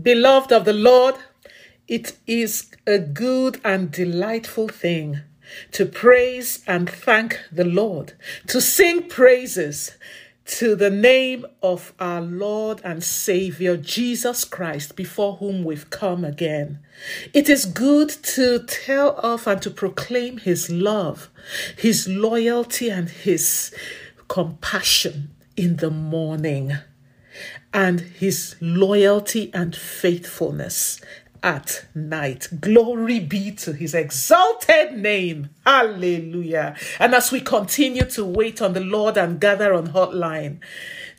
Beloved of the Lord, it is a good and delightful thing to praise and thank the Lord, to sing praises to the name of our Lord and Savior Jesus Christ, before whom we've come again. It is good to tell of and to proclaim His love, His loyalty, and His compassion in the morning, and His loyalty and faithfulness at night. Glory be to his exalted name. Hallelujah. And as we continue to wait on the Lord and gather on hotline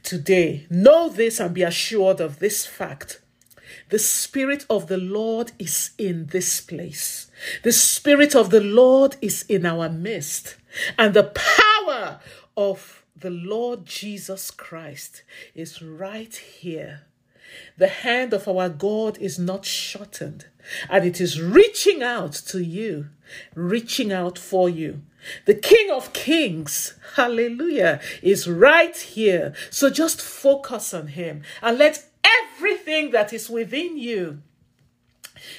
today, know this and be assured of this fact. The Spirit of the Lord is in this place. The Spirit of the Lord is in our midst. And the power of the Lord Jesus Christ is right here the hand of our God is not shortened, and it is reaching out to you, reaching out for you. The King of Kings, hallelujah, is right here. So just focus on Him and let everything that is within you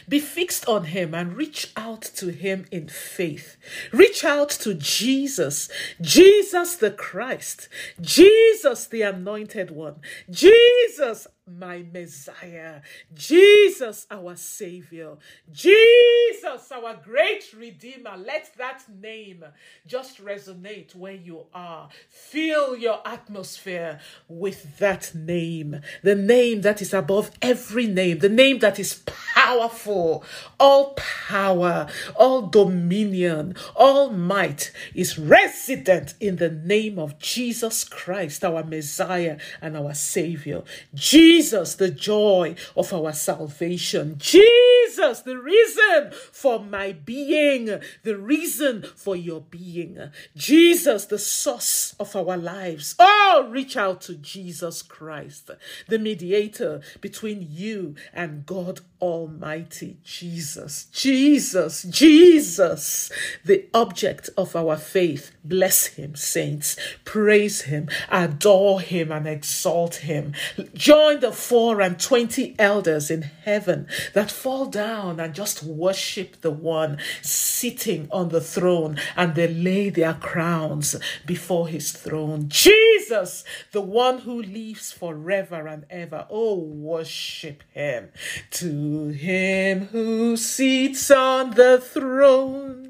be fixed on Him and reach out to Him in faith. Reach out to Jesus, Jesus the Christ, Jesus the Anointed One, Jesus my Messiah, Jesus, our Savior, Jesus, our great Redeemer. Let that name just resonate where you are. Fill your atmosphere with that name, the name that is above every name, the name that is powerful. All power, all dominion, all might is resident in the name of Jesus Christ, our Messiah and our Savior. Jesus Jesus, the joy of our salvation. Jesus, the reason for my being, the reason for your being. Jesus, the source of our lives. Oh, reach out to Jesus Christ, the mediator between you and God Almighty. Jesus, Jesus, Jesus, the object of our faith. Bless him, saints. Praise him, adore him, and exalt him. Join the four and twenty elders in heaven that fall down and just worship the one sitting on the throne and they lay their crowns before his throne. Jesus, the one who lives forever and ever. Oh, worship him. To him who sits on the throne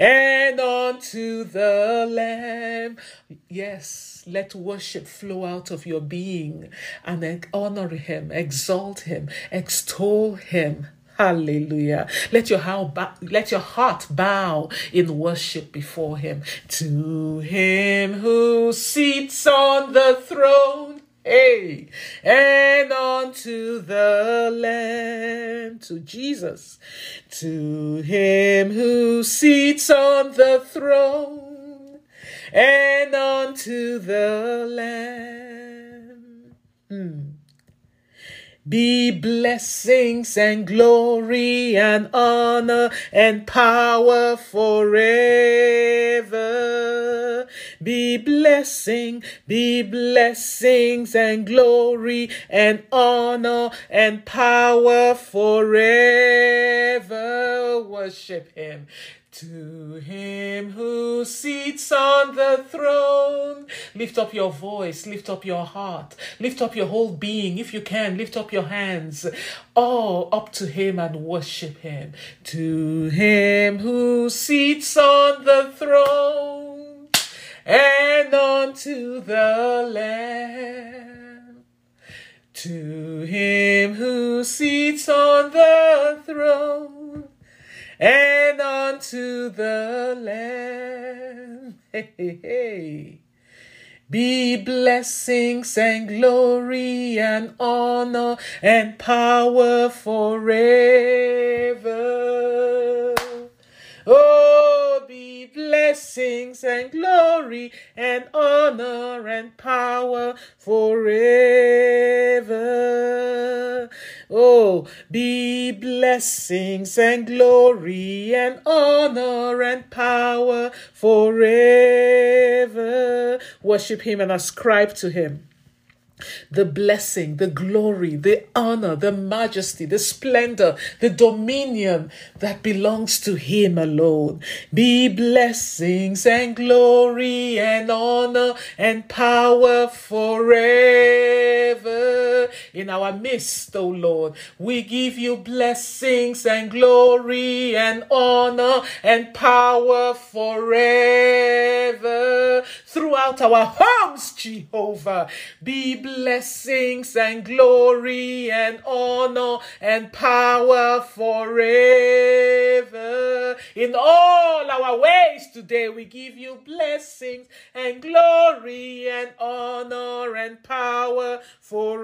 and unto the Lamb. Yes, let worship flow out of your being and honor Him, exalt Him, extol Him. Hallelujah. Let your, heart let your heart bow in worship before Him. To Him who sits on the throne. Hey, and unto the Lamb, to Jesus, to him who sits on the throne, and unto the Lamb. Hmm be blessings and glory and honor and power forever. Be blessing, be blessings and glory and honor and power forever. Worship him. To him who sits on the throne. Lift up your voice, lift up your heart, lift up your whole being. If you can, lift up your hands. All up to him and worship him. To him who sits on the throne and unto the Lamb. To him who sits on the throne and unto the Lamb. Hey, hey, hey. Be blessings and glory and honor and power forever. Oh, be blessings and glory and honor and power forever. Oh, be blessings and glory and honor and power forever. Worship Him and ascribe to Him the blessing, the glory, the honor, the majesty, the splendor, the dominion that belongs to Him alone. Be blessings and glory and honor and power forever in our midst, O Lord. We give you blessings and glory and honor and power forever throughout our homes, Jehovah. Be blessings and glory and honor and power forever. In all our ways today, we give you blessings and glory and honor and power forever.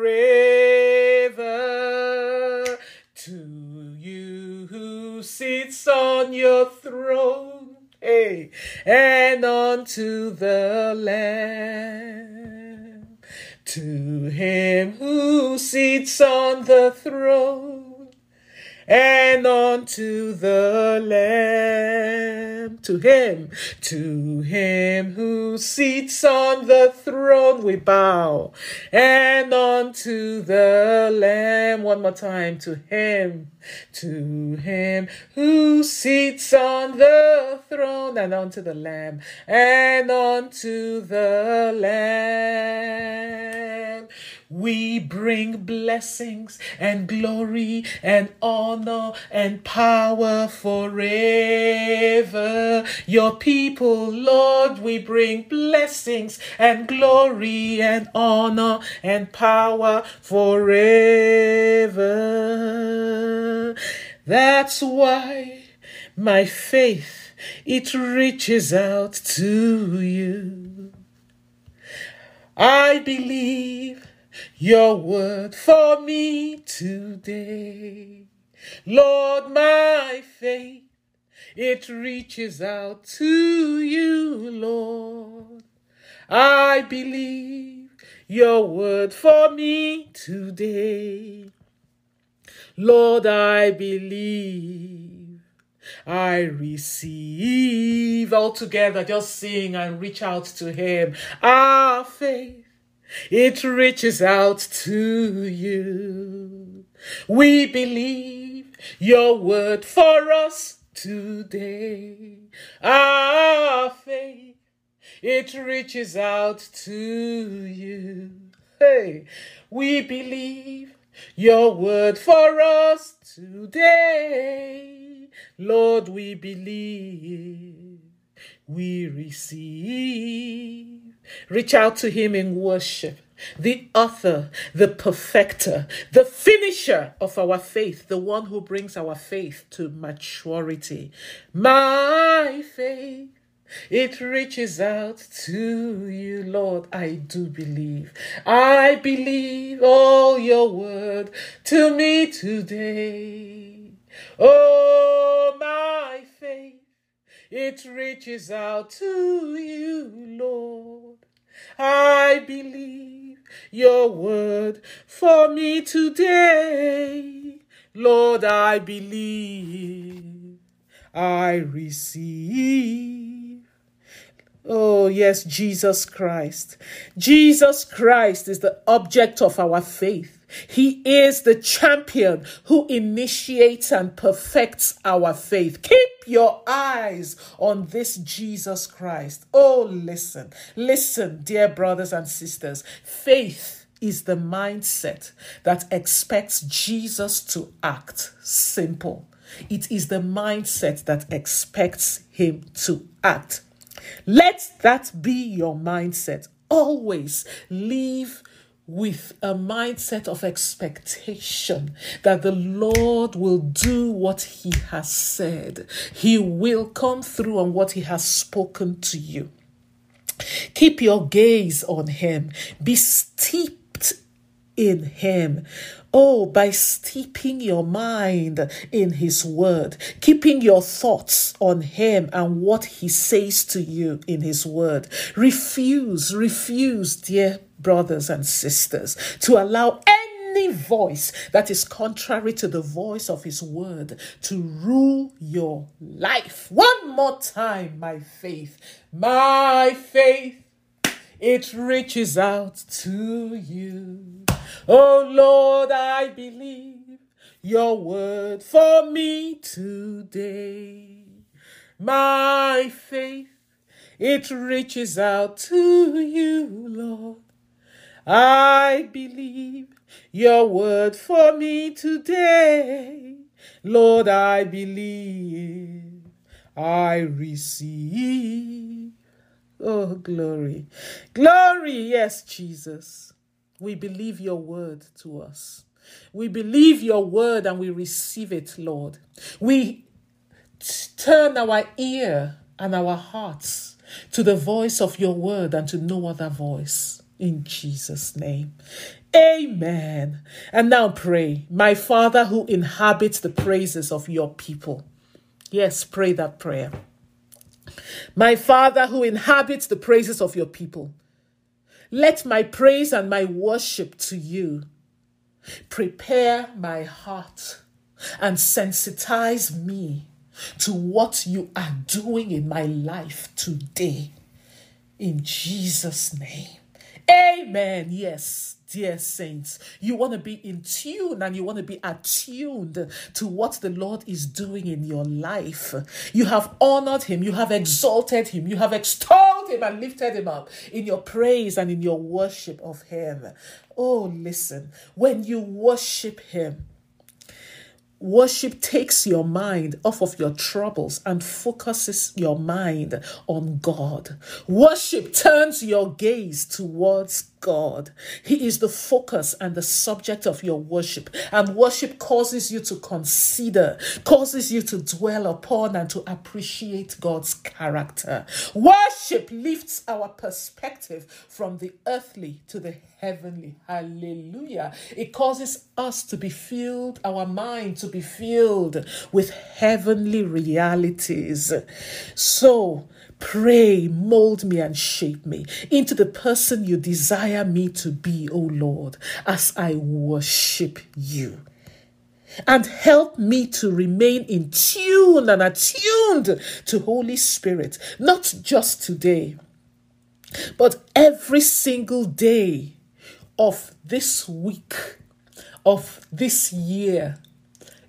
To you who sits on your throne, hey, and unto the Lamb to him who sits on the throne and unto the Lamb. To him, to him who sits on the throne we bow, and unto the Lamb. One more time, to him, to him who sits on the throne, and unto the Lamb, and unto the Lamb. We bring blessings and glory and honor and power forever. Your people, Lord, we bring blessings and glory and honor and power forever. That's why my faith it reaches out to you. I believe your word for me today. Lord, my faith, it reaches out to you, Lord. I believe your word for me today. Lord, I believe. I receive all together. Just sing and reach out to Him. Our faith it reaches out to you. We believe your word for us today. Our faith, it reaches out to you. Hey, we believe your word for us today. Lord, we believe, we receive. Reach out to Him in worship. The author, the perfecter, the finisher of our faith, the one who brings our faith to maturity. My faith, it reaches out to you, Lord. I do believe. I believe all your word to me today. Oh, it reaches out to you, Lord. I believe your word for me today. Lord, I believe. I receive. Oh, yes, Jesus Christ. Jesus Christ is the object of our faith. He is the champion who initiates and perfects our faith. Keep your eyes on this Jesus Christ. Oh, listen, listen, dear brothers and sisters. Faith is the mindset that expects Jesus to act. Simple. It is the mindset that expects him to act. Let that be your mindset. Always live with a mindset of expectation that the Lord will do what He has said. He will come through on what He has spoken to you. Keep your gaze on Him. Be steeped in Him. Oh, by steeping your mind in His Word, keeping your thoughts on Him and what He says to you in His Word. Refuse, refuse, dear brothers and sisters, to allow any voice that is contrary to the voice of His word to rule your life. One more time, my faith, my faith. it reaches out to you. Oh Lord, I believe your word for me today. My faith, it reaches out to you, Lord. I believe your word for me today. Lord, I believe, I receive. Oh, glory. Glory, yes, Jesus. We believe your word to us. We believe your word and we receive it, Lord. We turn our ear and our hearts to the voice of your word and to no other voice. In Jesus' name. Amen. And now pray, my Father who inhabits the praises of your people. Yes, pray that prayer. My Father who inhabits the praises of your people. Let my praise and my worship to you prepare my heart and sensitize me to what you are doing in my life today. In Jesus' name. Amen. Yes, dear saints, you want to be in tune and you want to be attuned to what the Lord is doing in your life. You have honored Him, you have exalted Him, you have extolled Him and lifted Him up in your praise and in your worship of Him. Oh, listen, when you worship Him, Worship takes your mind off of your troubles and focuses your mind on God. Worship turns your gaze towards God. He is the focus and the subject of your worship. And worship causes you to consider, causes you to dwell upon and to appreciate God's character. Worship lifts our perspective from the earthly to the heavenly. Hallelujah. It causes us to be filled, our mind to be filled with heavenly realities. So, Pray, mold me and shape me into the person you desire me to be, O Lord, as I worship you. And help me to remain in tune and attuned to Holy Spirit, not just today, but every single day of this week, of this year,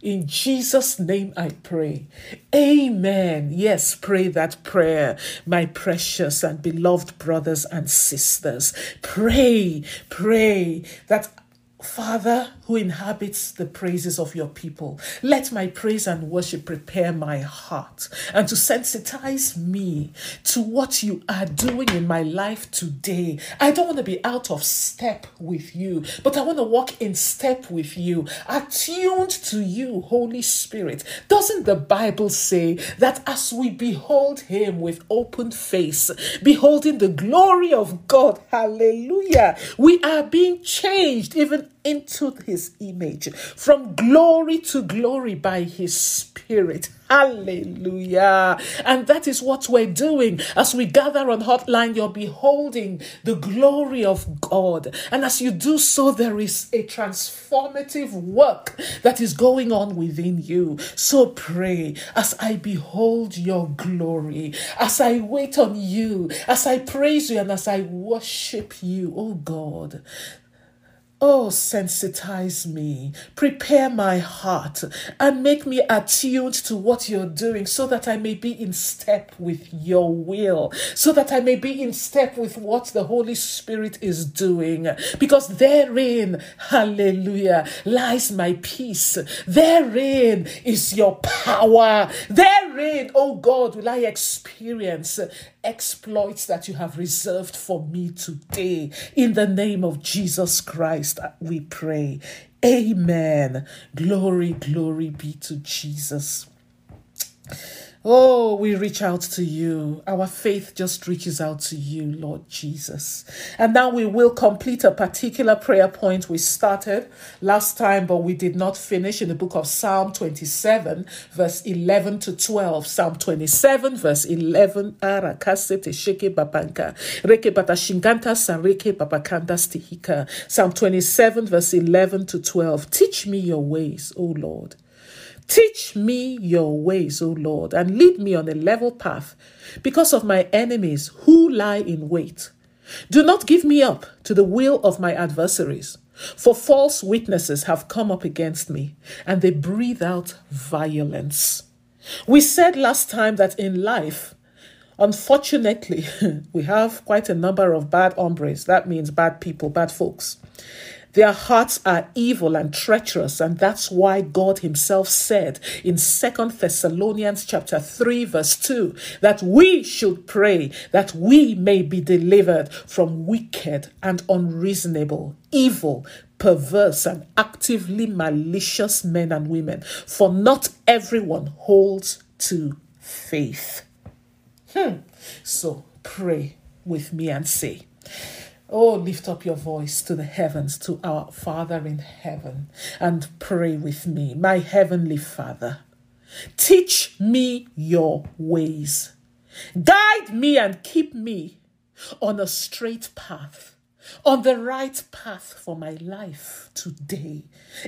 in Jesus' name I pray. Amen. Yes, pray that prayer, my precious and beloved brothers and sisters. Pray, pray that Father, who inhabits the praises of your people, let my praise and worship prepare my heart and to sensitize me to what you are doing in my life today. I don't want to be out of step with you, but I want to walk in step with you, attuned to you, Holy Spirit. Doesn't the Bible say that as we behold Him with open face, beholding the glory of God, hallelujah, we are being changed even into his image from glory to glory by his spirit. Hallelujah. And that is what we're doing as we gather on Hotline. You're beholding the glory of God. And as you do so, there is a transformative work that is going on within you. So pray as I behold your glory, as I wait on you, as I praise you, and as I worship you, oh God. Oh, sensitize me, prepare my heart, and make me attuned to what you're doing so that I may be in step with your will, so that I may be in step with what the Holy Spirit is doing. Because therein, hallelujah, lies my peace. Therein is your power. Therein, oh God, will I experience exploits that you have reserved for me today. In the name of Jesus Christ, we pray. Amen. Glory, glory be to Jesus. Oh, we reach out to you. Our faith just reaches out to you, Lord Jesus. And now we will complete a particular prayer point we started last time, but we did not finish in the book of Psalm 27, verse 11 to 12. Psalm 27, verse 11. Psalm 27, verse 11 to 12. Teach me your ways, O Lord. Teach me your ways, O Lord, and lead me on a level path because of my enemies who lie in wait. Do not give me up to the will of my adversaries, for false witnesses have come up against me, and they breathe out violence. We said last time that in life, unfortunately, we have quite a number of bad hombres. That means bad people, bad folks. Their hearts are evil and treacherous, and that's why God Himself said in Second Thessalonians chapter 3, verse 2, that we should pray that we may be delivered from wicked and unreasonable, evil, perverse, and actively malicious men and women, for not everyone holds to faith. Hmm. So pray with me and say, Oh, lift up your voice to the heavens, to our Father in heaven, and pray with me. My heavenly Father, teach me your ways. Guide me and keep me on a straight path, on the right path for my life today,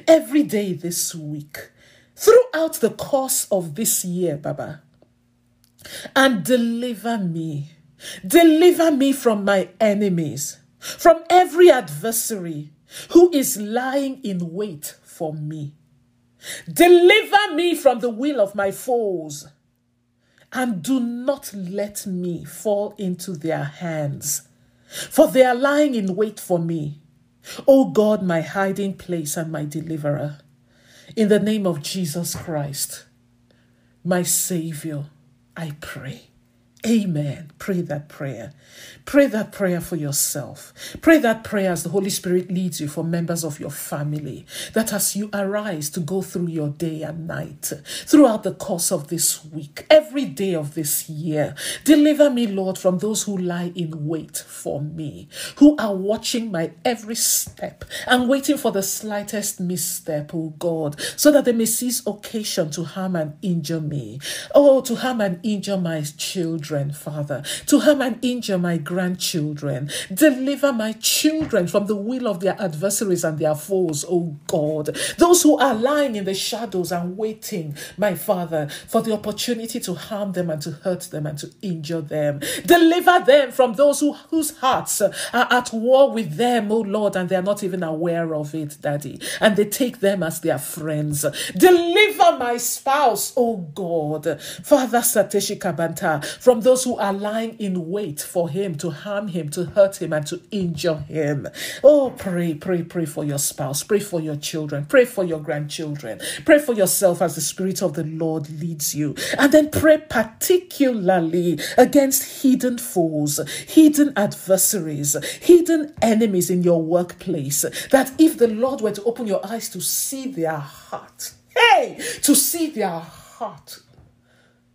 every day this week, throughout the course of this year, Baba. And deliver me. Deliver me from my enemies from every adversary who is lying in wait for me. Deliver me from the will of my foes, and do not let me fall into their hands, for they are lying in wait for me. O God, my hiding place and my deliverer, in the name of Jesus Christ, my Savior, I pray. Amen. Pray that prayer. Pray that prayer for yourself. Pray that prayer as the Holy Spirit leads you for members of your family. That as you arise to go through your day and night, throughout the course of this week, every day of this year, deliver me, Lord, from those who lie in wait for me, who are watching my every step and waiting for the slightest misstep, oh God, so that they may seize occasion to harm and injure me. Oh, to harm and injure my children, Father, to harm and injure my grandchildren. Deliver my children from the will of their adversaries and their foes, oh God. Those who are lying in the shadows and waiting, my Father, for the opportunity to harm them and to hurt them and to injure them. Deliver them from those who, whose hearts are at war with them, oh Lord, and they are not even aware of it, Daddy. And they take them as their friends. Deliver my spouse, oh God. Father Sateshi Kabanta, from those who are lying in wait for him to harm him, to hurt him, and to injure him. Oh, pray, pray, pray for your spouse, pray for your children, pray for your grandchildren, pray for yourself as the Spirit of the Lord leads you. And then pray particularly against hidden foes, hidden adversaries, hidden enemies in your workplace. That if the Lord were to open your eyes to see their heart, hey, to see their heart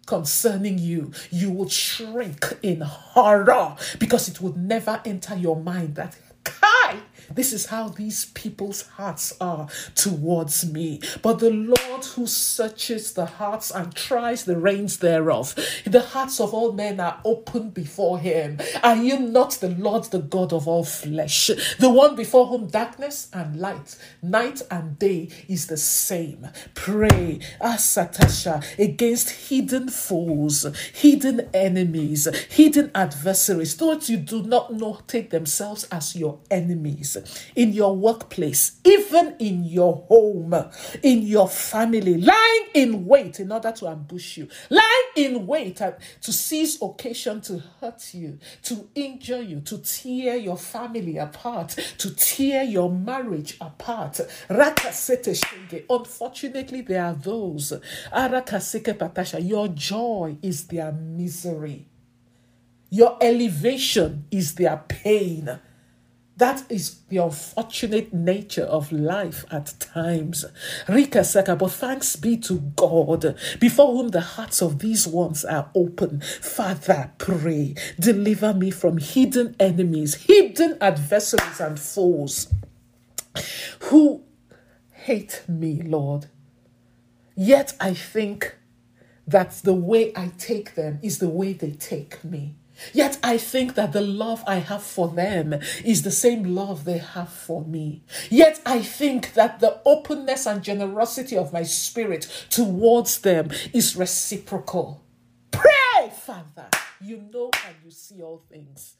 concerning you, you would shrink in horror because it would never enter your mind that, Kai, this is how these people's hearts are towards me. But the Lord who searches the hearts and tries the reins thereof, the hearts of all men are open before him. Are you not the Lord, the God of all flesh, the one before whom darkness and light, night and day is the same? Pray, Asatasha, against hidden foes, hidden enemies, hidden adversaries, those you do not know take themselves as your enemies in your workplace, even in your home, in your family, lying in wait in order to ambush you, lying in wait to seize occasion to hurt you, to injure you, to tear your family apart, to tear your marriage apart. Unfortunately, there are those. Your joy is their misery. Your elevation is their pain. That is the unfortunate nature of life at times. Rika Seka, but thanks be to God, before whom the hearts of these ones are open. Father, pray, deliver me from hidden enemies, hidden adversaries, and foes who hate me, Lord. Yet I think that the way I take them is the way they take me. Yet I think that the love I have for them is the same love they have for me. Yet I think that the openness and generosity of my spirit towards them is reciprocal. Pray, Father. You know and you see all things.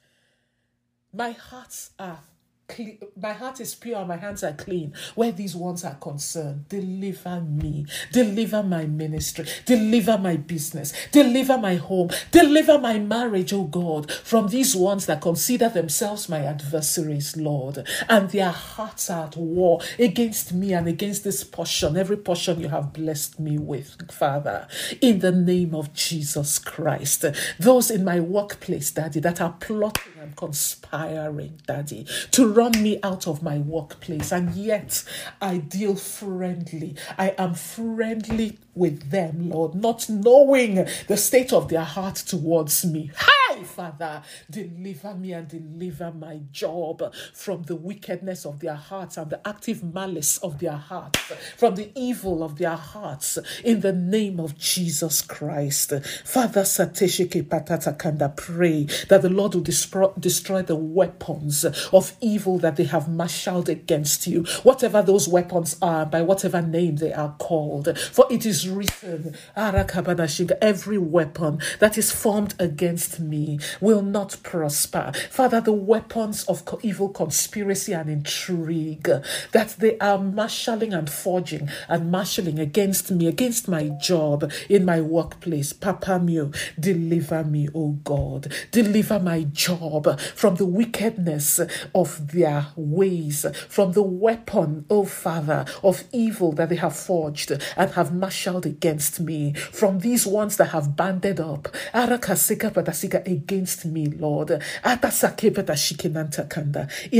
My hearts are clean, my heart is pure, my hands are clean. Where these ones are concerned, deliver me, deliver my ministry, deliver my business, deliver my home, deliver my marriage, oh God, from these ones that consider themselves my adversaries, Lord, and their hearts are at war against me and against this portion, every portion you have blessed me with, Father, in the name of Jesus Christ. Those in my workplace, Daddy, that are plotting and conspiring, Daddy, to run me out of my workplace, and yet I deal friendly. I am friendly with them, Lord, not knowing the state of their heart towards me. Father, deliver me and deliver my job from the wickedness of their hearts and the active malice of their hearts, from the evil of their hearts, in the name of Jesus Christ. Father, Sateshike Patata Kanda, pray that the Lord will destroy the weapons of evil that they have marshaled against you, whatever those weapons are, by whatever name they are called. For it is written, every weapon that is formed against me will not prosper. Father, the weapons of evil conspiracy and intrigue that they are marshalling and forging and marshalling against me, against my job, in my workplace. Papa mio, oh, deliver me, O God. Deliver my job from the wickedness of their ways, from the weapon, O Father, of evil that they have forged and have marshaled against me, from these ones that have banded up against me, Lord. In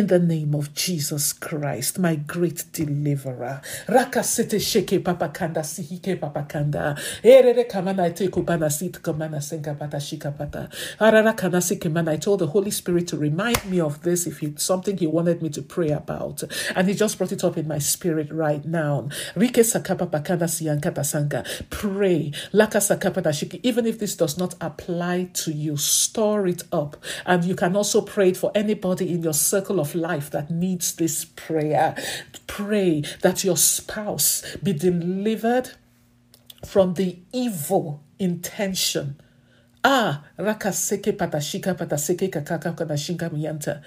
the name of Jesus Christ, my great deliverer. Rakasete sheke sihike senga pata shika pata. Arara kemana. I told the Holy Spirit to remind me of this if it's something He wanted me to pray about. And He just brought it up in my spirit right now. Rike sakapa sanga. Pray. Even if this does not apply to you, store it up. And you can also pray for anybody in your circle of life that needs this prayer. Pray that your spouse be delivered from the evil intention. Ah, rakaseke patashika pataseke kakaka kadashinga miyanta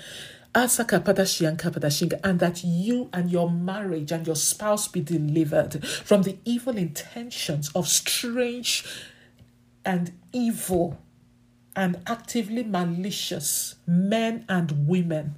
and that you and your marriage and your spouse be delivered from the evil intentions of strange and evil and actively malicious men and women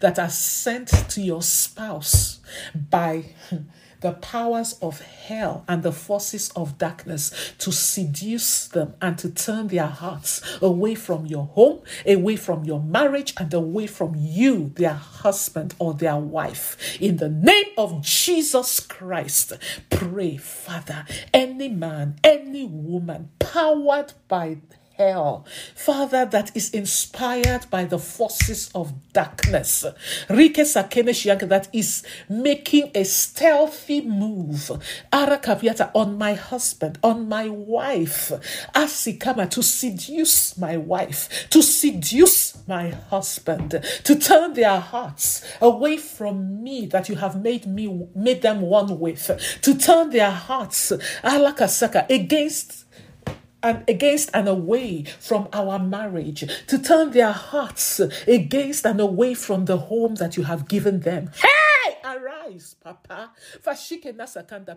that are sent to your spouse by the powers of hell and the forces of darkness to seduce them and to turn their hearts away from your home, away from your marriage, and away from you, their husband or their wife. In the name of Jesus Christ, pray, Father, any man, any woman powered by hell. Father, that is inspired by the forces of darkness. Rike that is making a stealthy move. Arakaviata on my husband, on my wife. Asikama to seduce my wife, to seduce my husband, to turn their hearts away from me that you have made me made them one with, to turn their hearts alakasaka against and against and away from our marriage, to turn their hearts against and away from the home that you have given them. Hey, arise, Papa.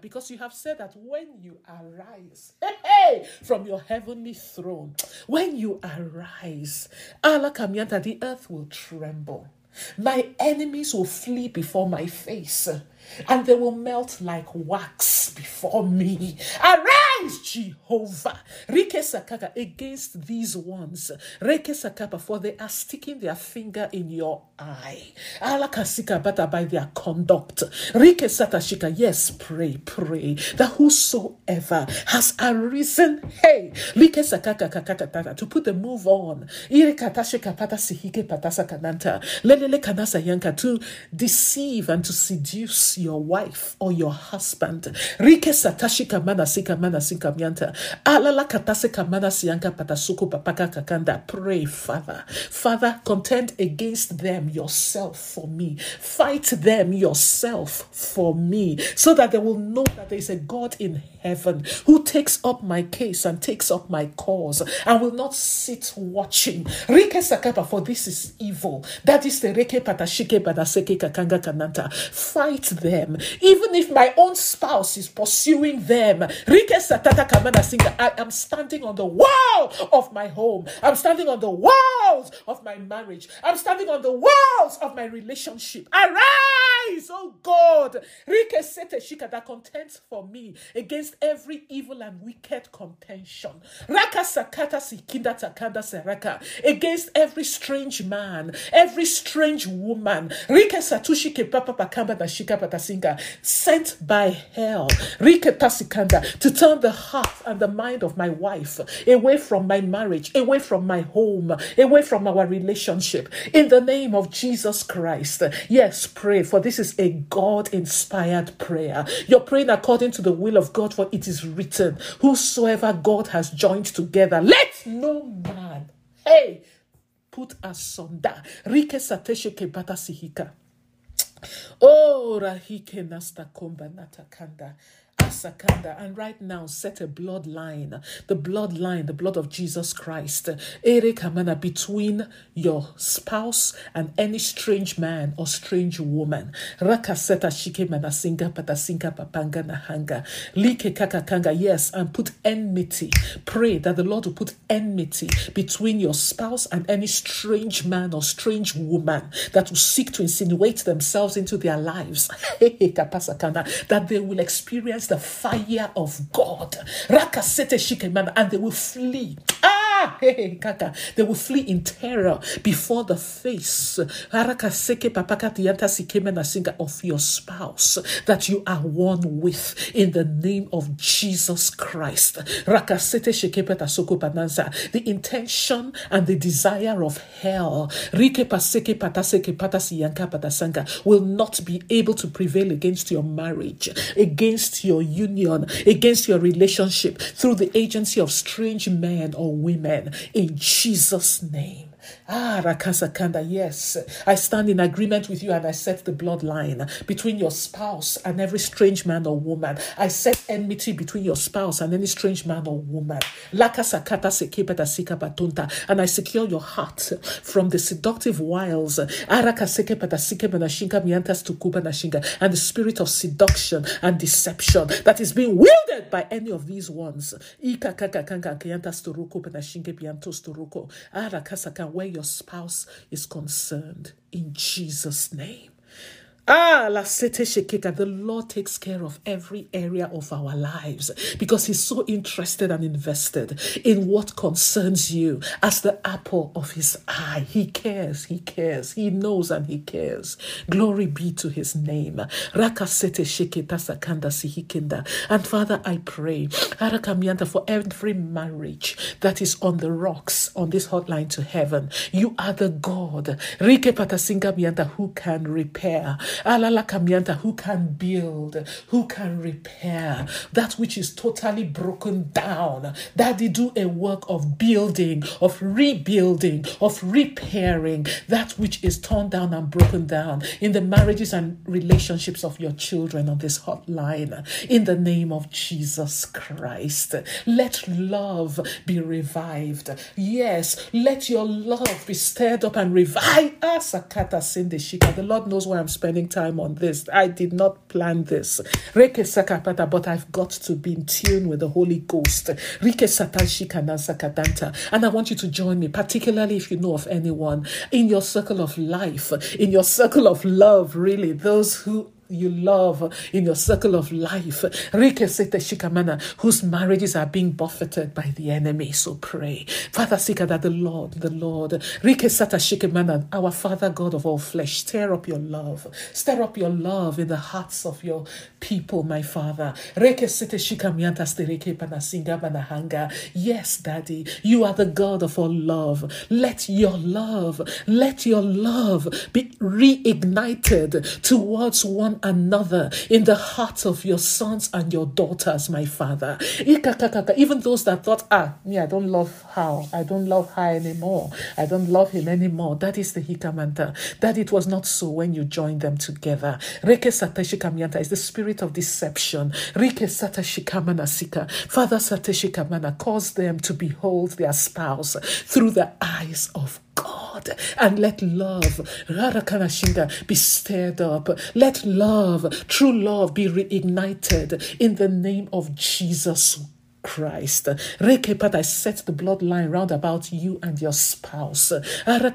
Because you have said that when you arise, hey, from your heavenly throne, when you arise, Alakamianta, the earth will tremble. My enemies will flee before my face and they will melt like wax before me. Arise, Jehovah, Rikesakaka, against these ones. Rekesakapa, for they are sticking their finger in your eye. Alakasika bata by their conduct. Rikesatashika, yes, pray, pray that whosoever has arisen, hey, Rikesakaka to put the move on. Irekatashika pata sihike patasa kananta. Lelele kanasa yanka to deceive and to seduce your wife or your husband. Rike satashika mana sika mana sika mianta. Alala katase kamana sianka patasuko papaka kakanda. Pray, Father. Father, contend against them yourself for me. Fight them yourself for me so that they will know that there is a God in heaven who takes up my case and takes up my cause and will not sit watching. Rike sakapa, for this is evil. That is the reke patashike badaseke kakanga kananta. Fight them. Even if my own spouse is pursuing them. Rike satata kamana singa. I am standing on the wall of my home. I'm standing on the walls of my marriage. I'm standing on the walls of my relationship. Arise, oh God. Rike sete shika that contends for me against against every evil and wicked contention. Raka sakata sikinda takanda seraka. Against every strange man, every strange woman. Rika satushi ke papa pakamba na shika patasinga. Sent by hell. Rika tasikanda. To turn the heart and the mind of my wife away from my marriage, away from my home, away from our relationship. In the name of Jesus Christ. Yes, pray, for this is a God inspired prayer. You're praying according to the will of God for it is written, Whosoever God has joined together, let no man, hey, put asunder. Rike satesheke bata sihika. Oh, rahike nasta komba natakanda. Sakanda, and right now set a bloodline, the bloodline, the blood of Jesus Christ, Kamana, between your spouse and any strange man or strange woman. Rakaseta shike manasinga patasinga papanga nahanga. Like kakakanga, yes, and put enmity. Pray that the Lord will put enmity between your spouse and any strange man or strange woman that will seek to insinuate themselves into their lives. that they will experience the fire of God. And they will flee. Hey, kaka. They will flee in terror before the face of your spouse that you are one with in the name of Jesus Christ. The intention and the desire of hell will not be able to prevail against your marriage, against your union, against your relationship through the agency of strange men or women in Jesus' name. Ah, Rakasakanda, yes. I stand in agreement with you and I set the bloodline between your spouse and every strange man or woman. I set enmity between your spouse and any strange man or woman. Lakasakata sekepeta sikabatunta. And I secure your heart from the seductive wiles and the spirit of seduction and deception that is being wielded by any of these ones. Where your spouse is concerned in Jesus' name. Ah, la sete shekeka. The Lord takes care of every area of our lives because He's so interested and invested in what concerns you as the apple of His eye. He cares, He cares, He knows and He cares. Glory be to His name. Raka sete sheketa sakanda sihikinda. And Father, I pray, Arakamianta, for every marriage that is on the rocks on this hotline to heaven. You are the God, Rike patasinga mianta, who can repair. Alala Kamianta, who can build, who can repair that which is totally broken down. Daddy, do a work of building, of rebuilding, of repairing that which is torn down and broken down in the marriages and relationships of your children on this hotline. In the name of Jesus Christ, let love be revived. Yes, let your love be stirred up and revived. The Lord knows where I'm spending spending time on this. I did not plan this. But I've got to be in tune with the Holy Ghost. And I want you to join me, particularly if you know of anyone in your circle of life, in your circle of love, really, those who you love in your circle of life, whose marriages are being buffeted by the enemy. So pray. Father, Sika, that the Lord, the Lord, our Father God of all flesh, stir up your love. Stir up your love in the hearts of your people, my Father. Yes, Daddy, you are the God of all love. Let your love, let your love be reignited towards one another in the hearts of your sons and your daughters, my Father. Even those that thought, ah, me, I don't love how, I don't love her anymore, I don't love him anymore. That is the hikamanta. That it was not so when you joined them together. Reke satashikamianta is the spirit of deception. Rike satashikamana Father sateshikamana, cause them to behold their spouse through the eyes of God and let love be stirred up. Let love, true love, be reignited in the name of Jesus Christ. I set the bloodline round about you and your spouse. And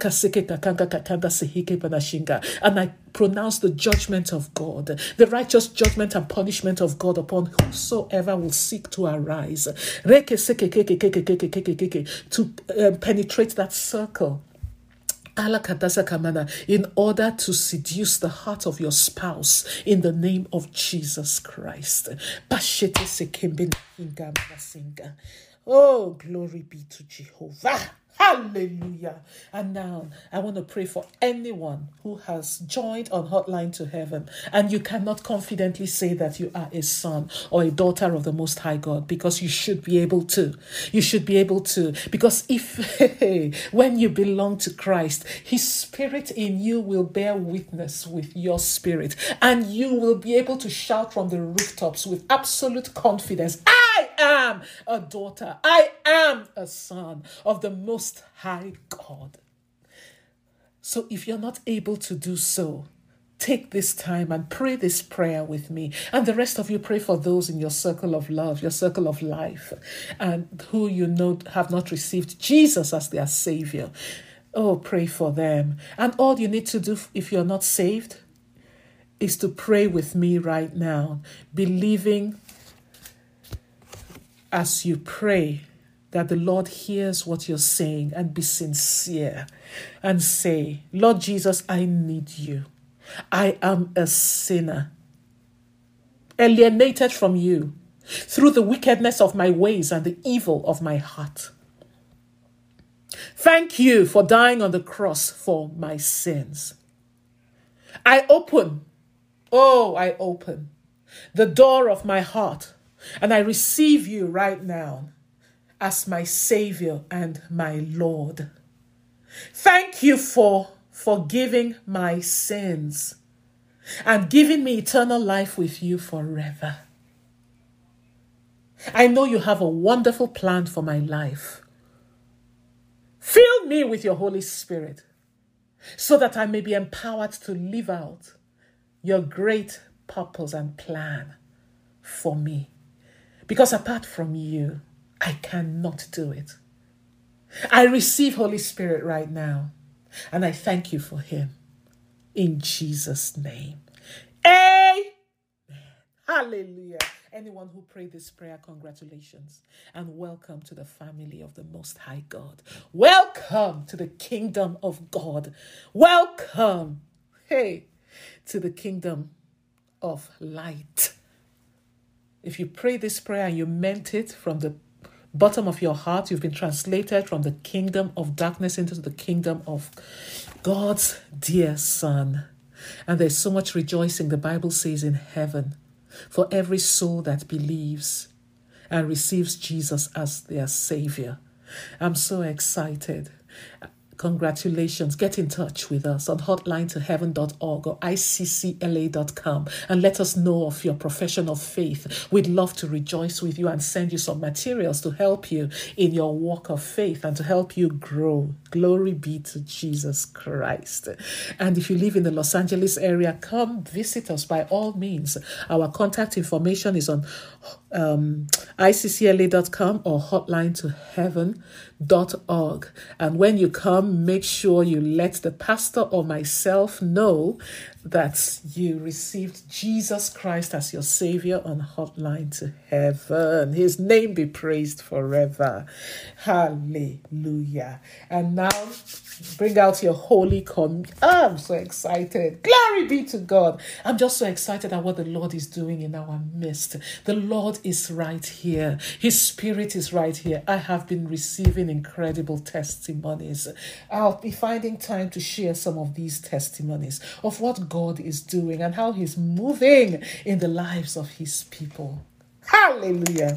I pronounce the judgment of God, the righteous judgment and punishment of God upon whosoever will seek to arise. To penetrate that circle in order to seduce the heart of your spouse in the name of Jesus Christ. Oh, glory be to Jehovah. Hallelujah. And now I want to pray for anyone who has joined on Hotline to Heaven and you cannot confidently say that you are a son or a daughter of the Most High God because you should be able to. You should be able to. Because if, when you belong to Christ, His Spirit in you will bear witness with your spirit and you will be able to shout from the rooftops with absolute confidence. I am a daughter. I am a son of the Most High God. So if you're not able to do so, take this time and pray this prayer with me. And the rest of you pray for those in your circle of love, your circle of life, and who you know have not received Jesus as their Savior. Oh, pray for them. And all you need to do if you're not saved is to pray with me right now, believing as you pray that the Lord hears what you're saying and be sincere and say, Lord Jesus, I need you. I am a sinner, alienated from you through the wickedness of my ways and the evil of my heart. Thank you for dying on the cross for my sins. I open, oh, I open the door of my heart and I receive you right now as my Savior and my Lord. Thank you for forgiving my sins and giving me eternal life with you forever. I know you have a wonderful plan for my life. Fill me with your Holy Spirit so that I may be empowered to live out your great purpose and plan for me. Because apart from you, I cannot do it. I receive Holy Spirit right now, and I thank you for him. In Jesus' name. Amen. Hallelujah. Anyone who prayed this prayer, congratulations and welcome to the family of the Most High God. Welcome to the kingdom of God. Welcome, hey, to the kingdom of light. If you pray this prayer and you meant it from the bottom of your heart, you've been translated from the kingdom of darkness into the kingdom of God's dear Son. And there's so much rejoicing, the Bible says, in heaven for every soul that believes and receives Jesus as their Savior. I'm so excited. Congratulations. Get in touch with us on hotline to heaven.org or iccla.com and let us know of your profession of faith. We'd love to rejoice with you and send you some materials to help you in your walk of faith and to help you grow. Glory be to Jesus Christ. And if you live in the Los Angeles area, come visit us by all means. Our contact information is on um, iccla.com or hotline to heaven.org. And when you come, make sure you let the pastor or myself know that you received Jesus Christ as your Savior on hotline to heaven. His name be praised forever. Hallelujah. And now bring out your holy com. Oh, I'm so excited. Glory be to God. I'm just so excited at what the Lord is doing in our midst. The Lord is right here, His Spirit is right here. I have been receiving incredible testimonies. I'll be finding time to share some of these testimonies of what God God is doing and how He's moving in the lives of His people. Hallelujah.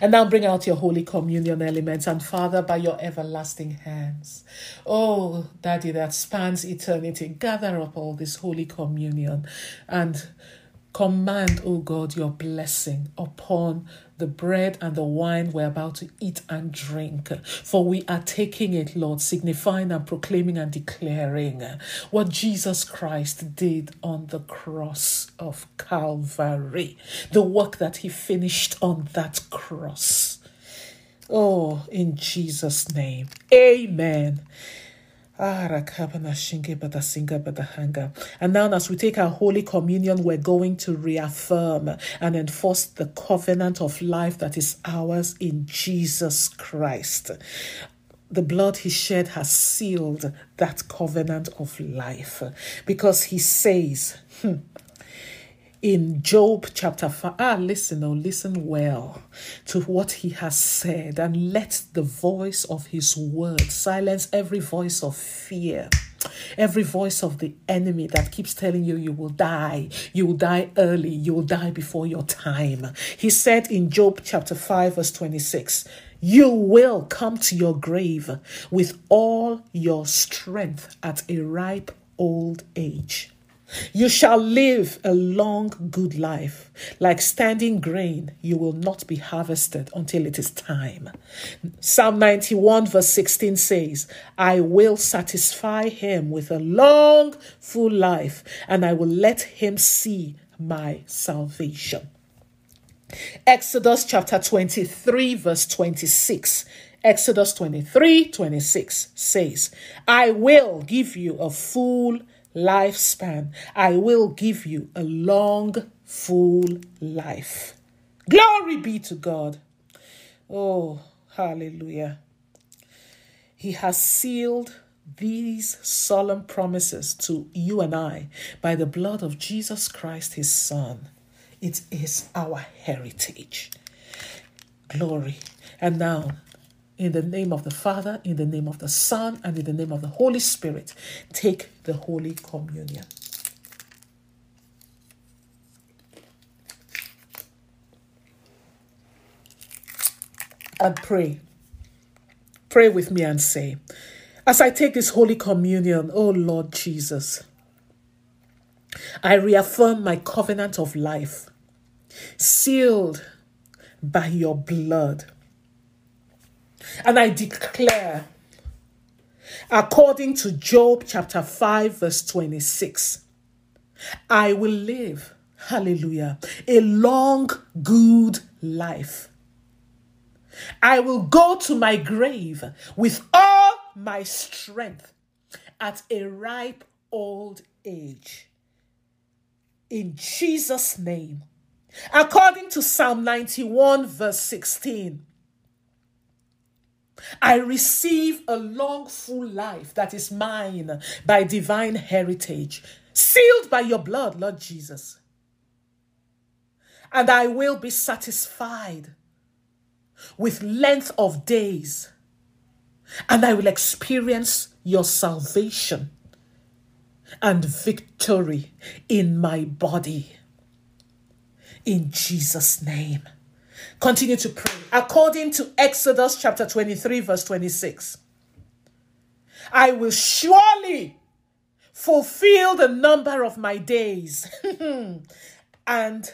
And now bring out your Holy Communion elements. And Father, by your everlasting hands, oh, Daddy, that spans eternity, gather up all this Holy Communion and command, oh God, your blessing upon the bread and the wine we're about to eat and drink. For we are taking it, Lord, signifying and proclaiming and declaring what Jesus Christ did on the cross of Calvary, the work that he finished on that cross. Oh, in Jesus' name. Amen. And now, as we take our Holy Communion, we're going to reaffirm and enforce the covenant of life that is ours in Jesus Christ. The blood he shed has sealed that covenant of life because he says, hmm, in Job chapter 5. Ah, listen, oh, listen well to what he has said and let the voice of his word silence every voice of fear. Every voice of the enemy that keeps telling you you will die, you will die early, you will die before your time. He said in Job chapter 5, verse 26, You will come to your grave with all your strength at a ripe old age. You shall live a long, good life. Like standing grain, you will not be harvested until it is time. Psalm 91, verse 16 says, I will satisfy him with a long, full life, and I will let him see my salvation. Exodus chapter 23, verse 26. Exodus 23, 26 says, I will give you a full lifespan. I will give you a long, full life. Glory be to God. Oh, hallelujah. He has sealed these solemn promises to you and I by the blood of Jesus Christ, his Son. It is our heritage. Glory. And now, in the name of the Father, in the name of the Son, and in the name of the Holy Spirit, take the Holy Communion. And pray. Pray with me and say, As I take this Holy Communion, O Lord Jesus, I reaffirm my covenant of life, sealed by your blood and I declare, according to Job chapter 5, verse 26, I will live, hallelujah, a long, good life. I will go to my grave with all my strength at a ripe old age. In Jesus' name. According to Psalm 91, verse 16, I receive a long, full life that is mine by divine heritage, sealed by your blood, Lord Jesus. And I will be satisfied with length of days, and I will experience your salvation and victory in my body. In Jesus' name. Continue to pray. According to Exodus chapter 23, verse 26, I will surely fulfill the number of my days. and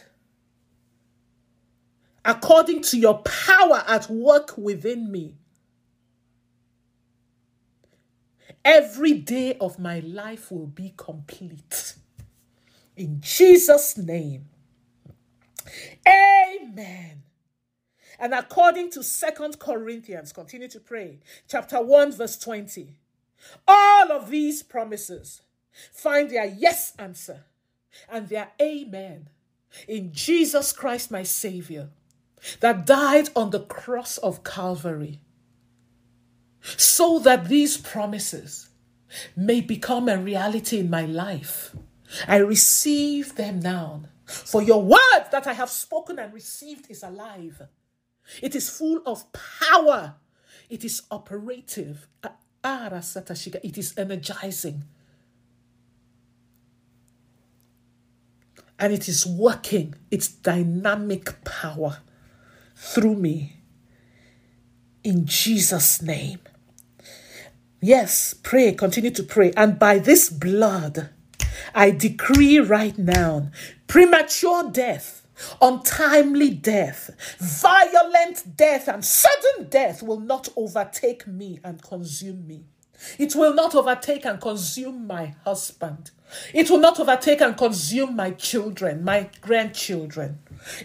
according to your power at work within me, every day of my life will be complete. In Jesus' name. Amen. And according to Second Corinthians, continue to pray, chapter 1, verse 20, all of these promises find their yes answer and their amen in Jesus Christ, my Savior, that died on the cross of Calvary, so that these promises may become a reality in my life. I receive them now. For your word that I have spoken and received is alive it is full of power. It is operative. Ah, it is energizing. and it is working its dynamic power through me. In Jesus' name. Yes, pray, continue to pray. And by this blood, I decree right now premature death, untimely death, violent death, and sudden death will not overtake me and consume me. It will not overtake and consume my husband. It will not overtake and consume my children, my grandchildren.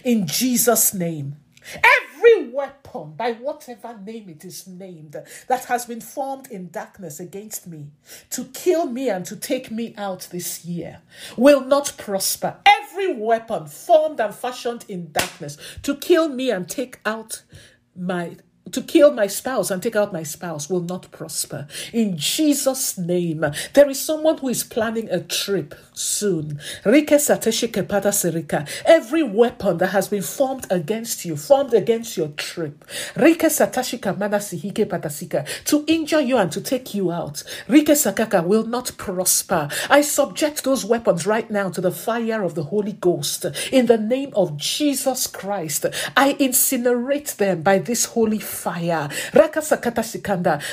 In Jesus' name. Every weapon, by whatever name it is named, that has been formed in darkness against me to kill me and to take me out this year will not prosper. Every weapon formed and fashioned in darkness to kill me and take out my to kill my spouse and take out my spouse will not prosper. In Jesus' name, there is someone who is planning a trip soon. Every weapon that has been formed against you, formed against your trip, to injure you and to take you out, will not prosper. I subject those weapons right now to the fire of the Holy Ghost. In the name of Jesus Christ, I incinerate them by this holy fire.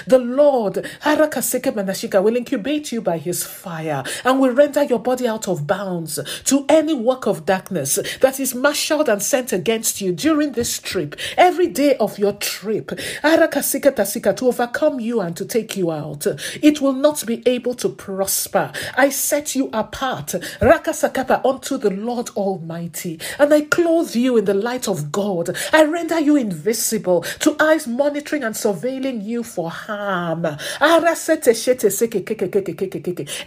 The Lord will incubate you by his fire and will render your body out of bounds to any work of darkness that is marshaled and sent against you during this trip, every day of your trip, to overcome you and to take you out. It will not be able to prosper. I set you apart, Rakasakapa, unto the Lord Almighty, and I clothe you in the light of God. I render you invisible to eyes monitoring and surveilling you for harm.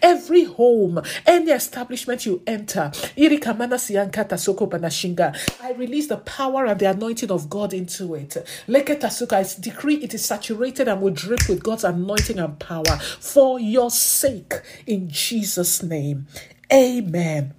Every home, any establishment you enter, I release the power and the anointing of God into it. I decree it is saturated and will drip with God's anointing and power for your sake in Jesus' name. Amen.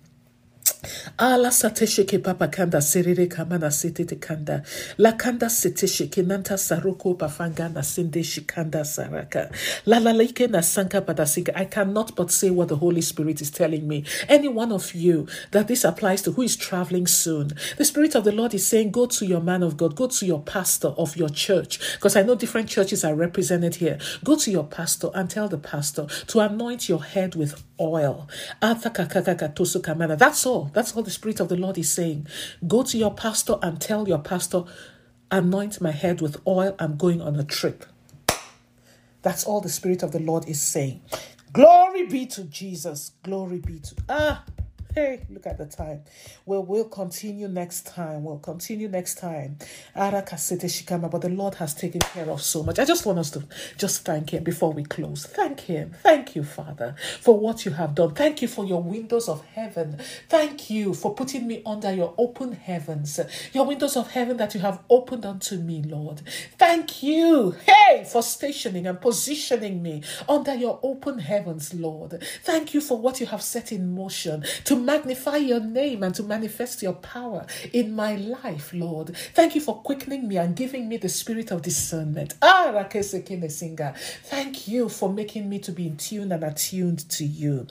Ala satesheke papa kanda serere kamana setete kanda. La kanda setesheke nanta saroko pafanga na sinde shikanda saraka. La la like na sanka padasika. I cannot but say what the Holy Spirit is telling me. Any one of you that this applies to who is traveling soon. The Spirit of the Lord is saying, go to your man of God, go to your pastor of your church. Because I know different churches are represented here. Go to your pastor and tell the pastor to anoint your head with oil. That's all. That's all the Spirit of the Lord is saying. Go to your pastor and tell your pastor, anoint my head with oil. I'm going on a trip. That's all the Spirit of the Lord is saying. Glory be to Jesus. Glory be to. Ah. Hey, look at the time. Well, we'll continue next time. We'll continue next time. But the Lord has taken care of so much. I just want us to just thank Him before we close. Thank Him. Thank you, Father, for what you have done. Thank you for your windows of heaven. Thank you for putting me under your open heavens, your windows of heaven that you have opened unto me, Lord. Thank you, hey, for stationing and positioning me under your open heavens, Lord. Thank you for what you have set in motion to magnify your name and to manifest your power in my life, Lord. Thank you for quickening me and giving me the spirit of discernment. Ah, Thank you for making me to be in tune and attuned to you.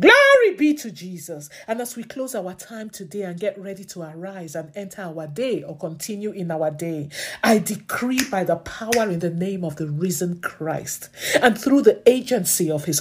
Glory be to Jesus. And as we close our time today and get ready to arise and enter our day or continue in our day, I decree by the power in the name of the risen Christ and through the agency of his